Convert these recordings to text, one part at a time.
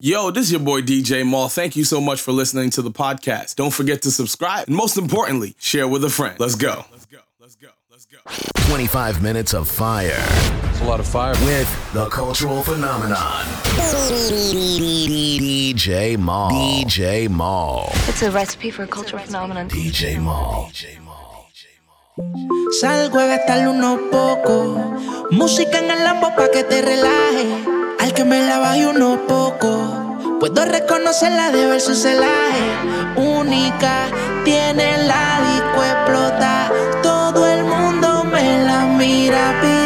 Yo, this is your boy DJ Maul. Thank you so much for listening to the podcast. Don't forget to subscribe and most importantly, share with a friend. Let's go. Let's go. Let's go. Let's go. 25 minutes of fire. It's a lot of fire. With the cultural phenomenon. DJ Maul. DJ Maul. It's a recipe for a cultural phenomenon. DJ Maul. DJ Maul. Salgo a gastarle unos pocos. Música en el lambo pa' que te relaje. Al que me la baje uno poco, puedo reconocerla de ver su celaje. Única, tiene la disco explota, todo el mundo me la mira.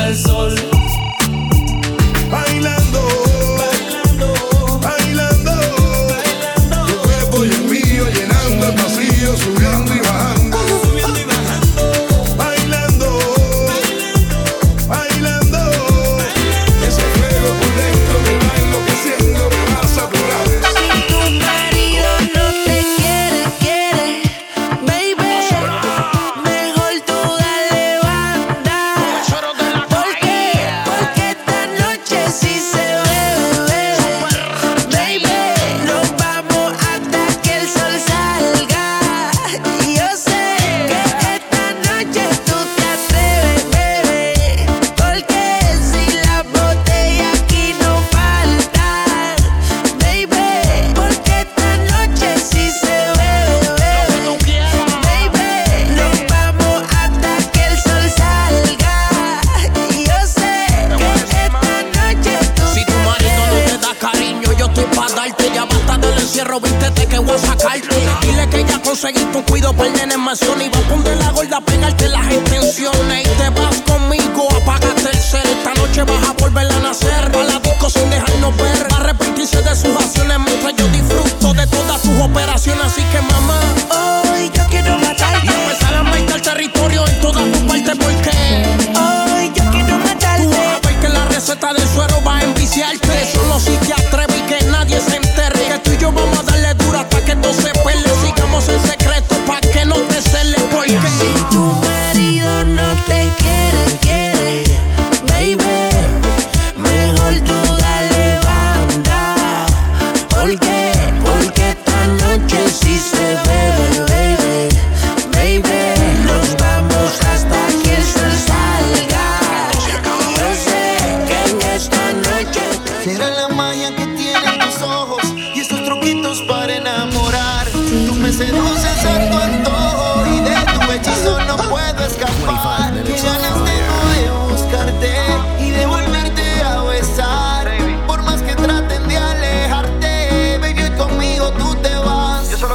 Cause.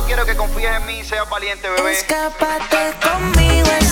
quiero que confíes en mí seas valiente, bebé. Escápate conmigo.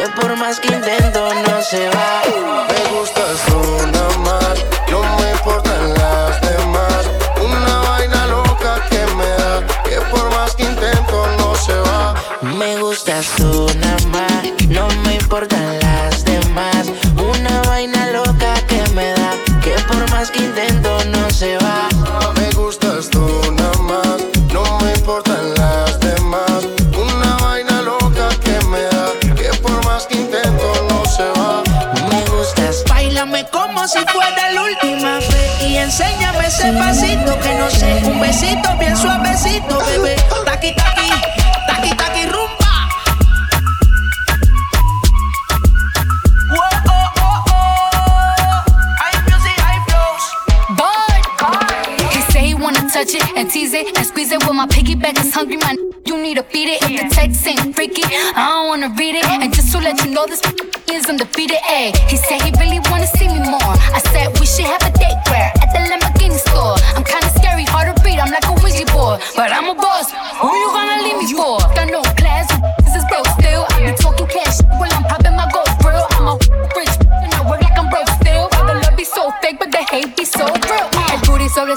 que por más que intento no se va. Me gustas tú nada más, no me importan las demás. Una vaina loca que me da, que por más que intento no se va. Me gustas tú nada más, no me importan las demás. Una vaina loca que me da, que por más que intento no se va. Enséñame ese pasito que no sé. Un besito bien suavecito, bebé. Taqui, taqui, taqui, taqui, rumbo. Oh, oh, oh. touch it and tease it and squeeze it. With my piggyback is hungry, my. You need to beat it. If the text ain't freaky, I don't wanna read it. And just to let you know, this is undefeated. Ayy, he said he really wanna see me more. I said we should have a date where at the Lamborghini store. I'm kinda scary, hard to read. I'm like a wizard boy, but I'm a boss. Who you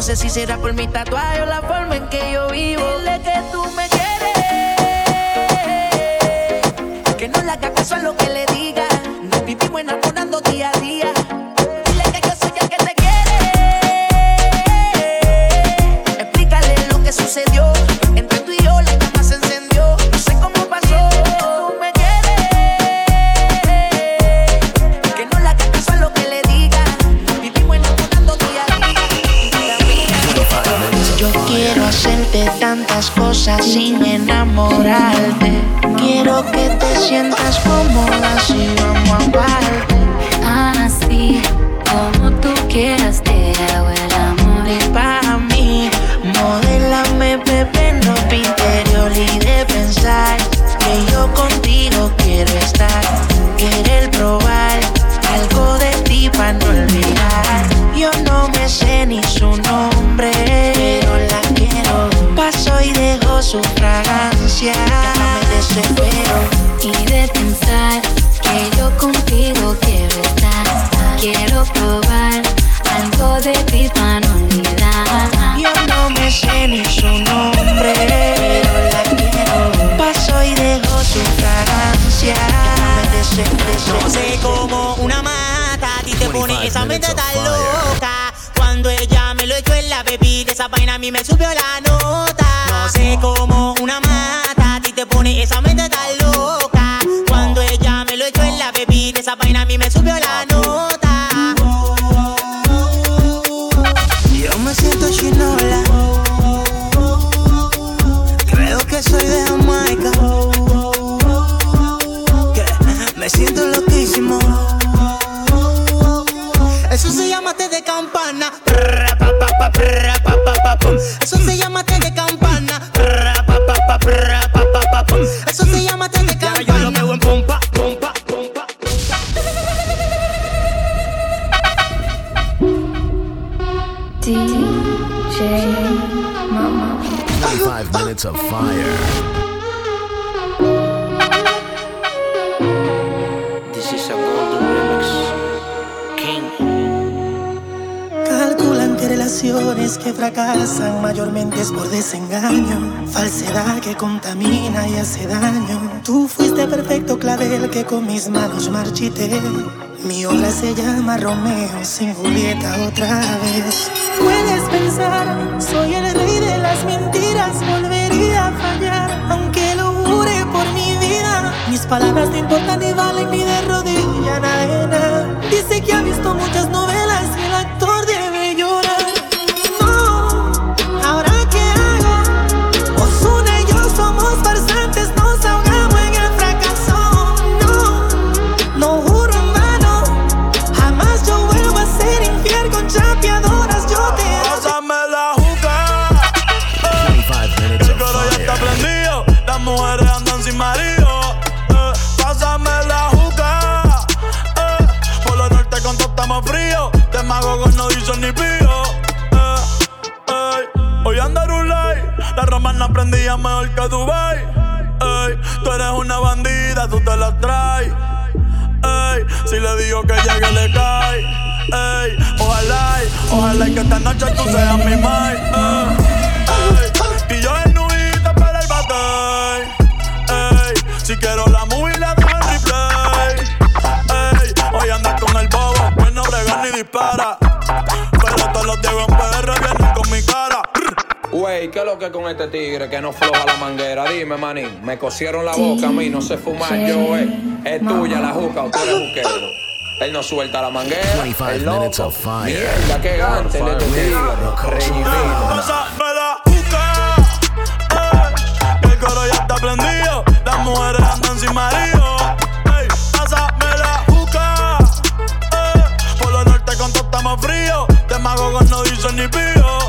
No sé si será por mi tatuaje o la forma en que yo vivo. Dile que tú me quieres. Que no le haga caso a lo que le diga. sientas como esa mente está loca. Cuando ella me lo echó en la bebida, esa vaina a mí me subió la nota. No sé cómo una mata, a ti te pone esa mente DJ Mama. 25 minutes of fire. Relaciones que fracasan mayormente es por desengaño, falsedad que contamina y hace daño. Tú fuiste perfecto clavel que con mis manos marchité. Mi obra se llama Romeo sin Julieta otra vez. Puedes pensar, soy el rey de las mentiras, volvería a fallar, aunque lo jure por mi vida. Mis palabras no importan ni valen ni de rodilla nada. Dice que ha visto muchas novelas seas mi mai. Ey, ey, y yo en nubita para el bate. Ey, si quiero la movie la dejo en replay. Ey, hoy andas con el bobo, pues no brega ni dispara. Pero todos los Diego en PR vienen con mi cara. Wey, ¿qué es lo que con este tigre que no floja la manguera? Dime, manín. Me cosieron la boca a mí, no sé fumar yo, eh. Es tuya la juca o tú eres juquero. Él no suelta la manguera. 25 el minutes of fire. Mierda, qué gante tigre. Reñidito. Pásame la juca. Ey, el coro ya está prendido. Las mujeres andan sin marido. Ey, pásame la juca. Ey, por lo norte con todo estamos fríos. De mago con no dicen ni pío.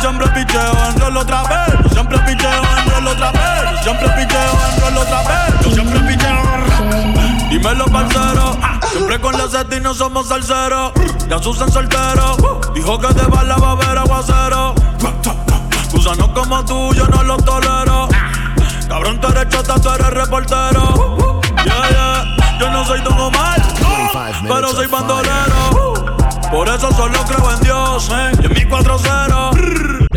Siempre picheo en rol otra vez. Yo siempre picheo en rol otra vez. Yo siempre picheo en rol otra vez. Yo siempre picheo. Dímelo, parcero. Siempre con la seta y no somos salseros. Ya Susan soltero. Dijo que de bala va a haber aguacero. Gusanos como tú, yo no los tolero. Cabrón, tú eres chota, tú eres reportero. Yeah, yeah. Yo no soy Don Omar, 25 pero soy bandolero. Por eso solo creo en Dios, eh, y en mi 4-0.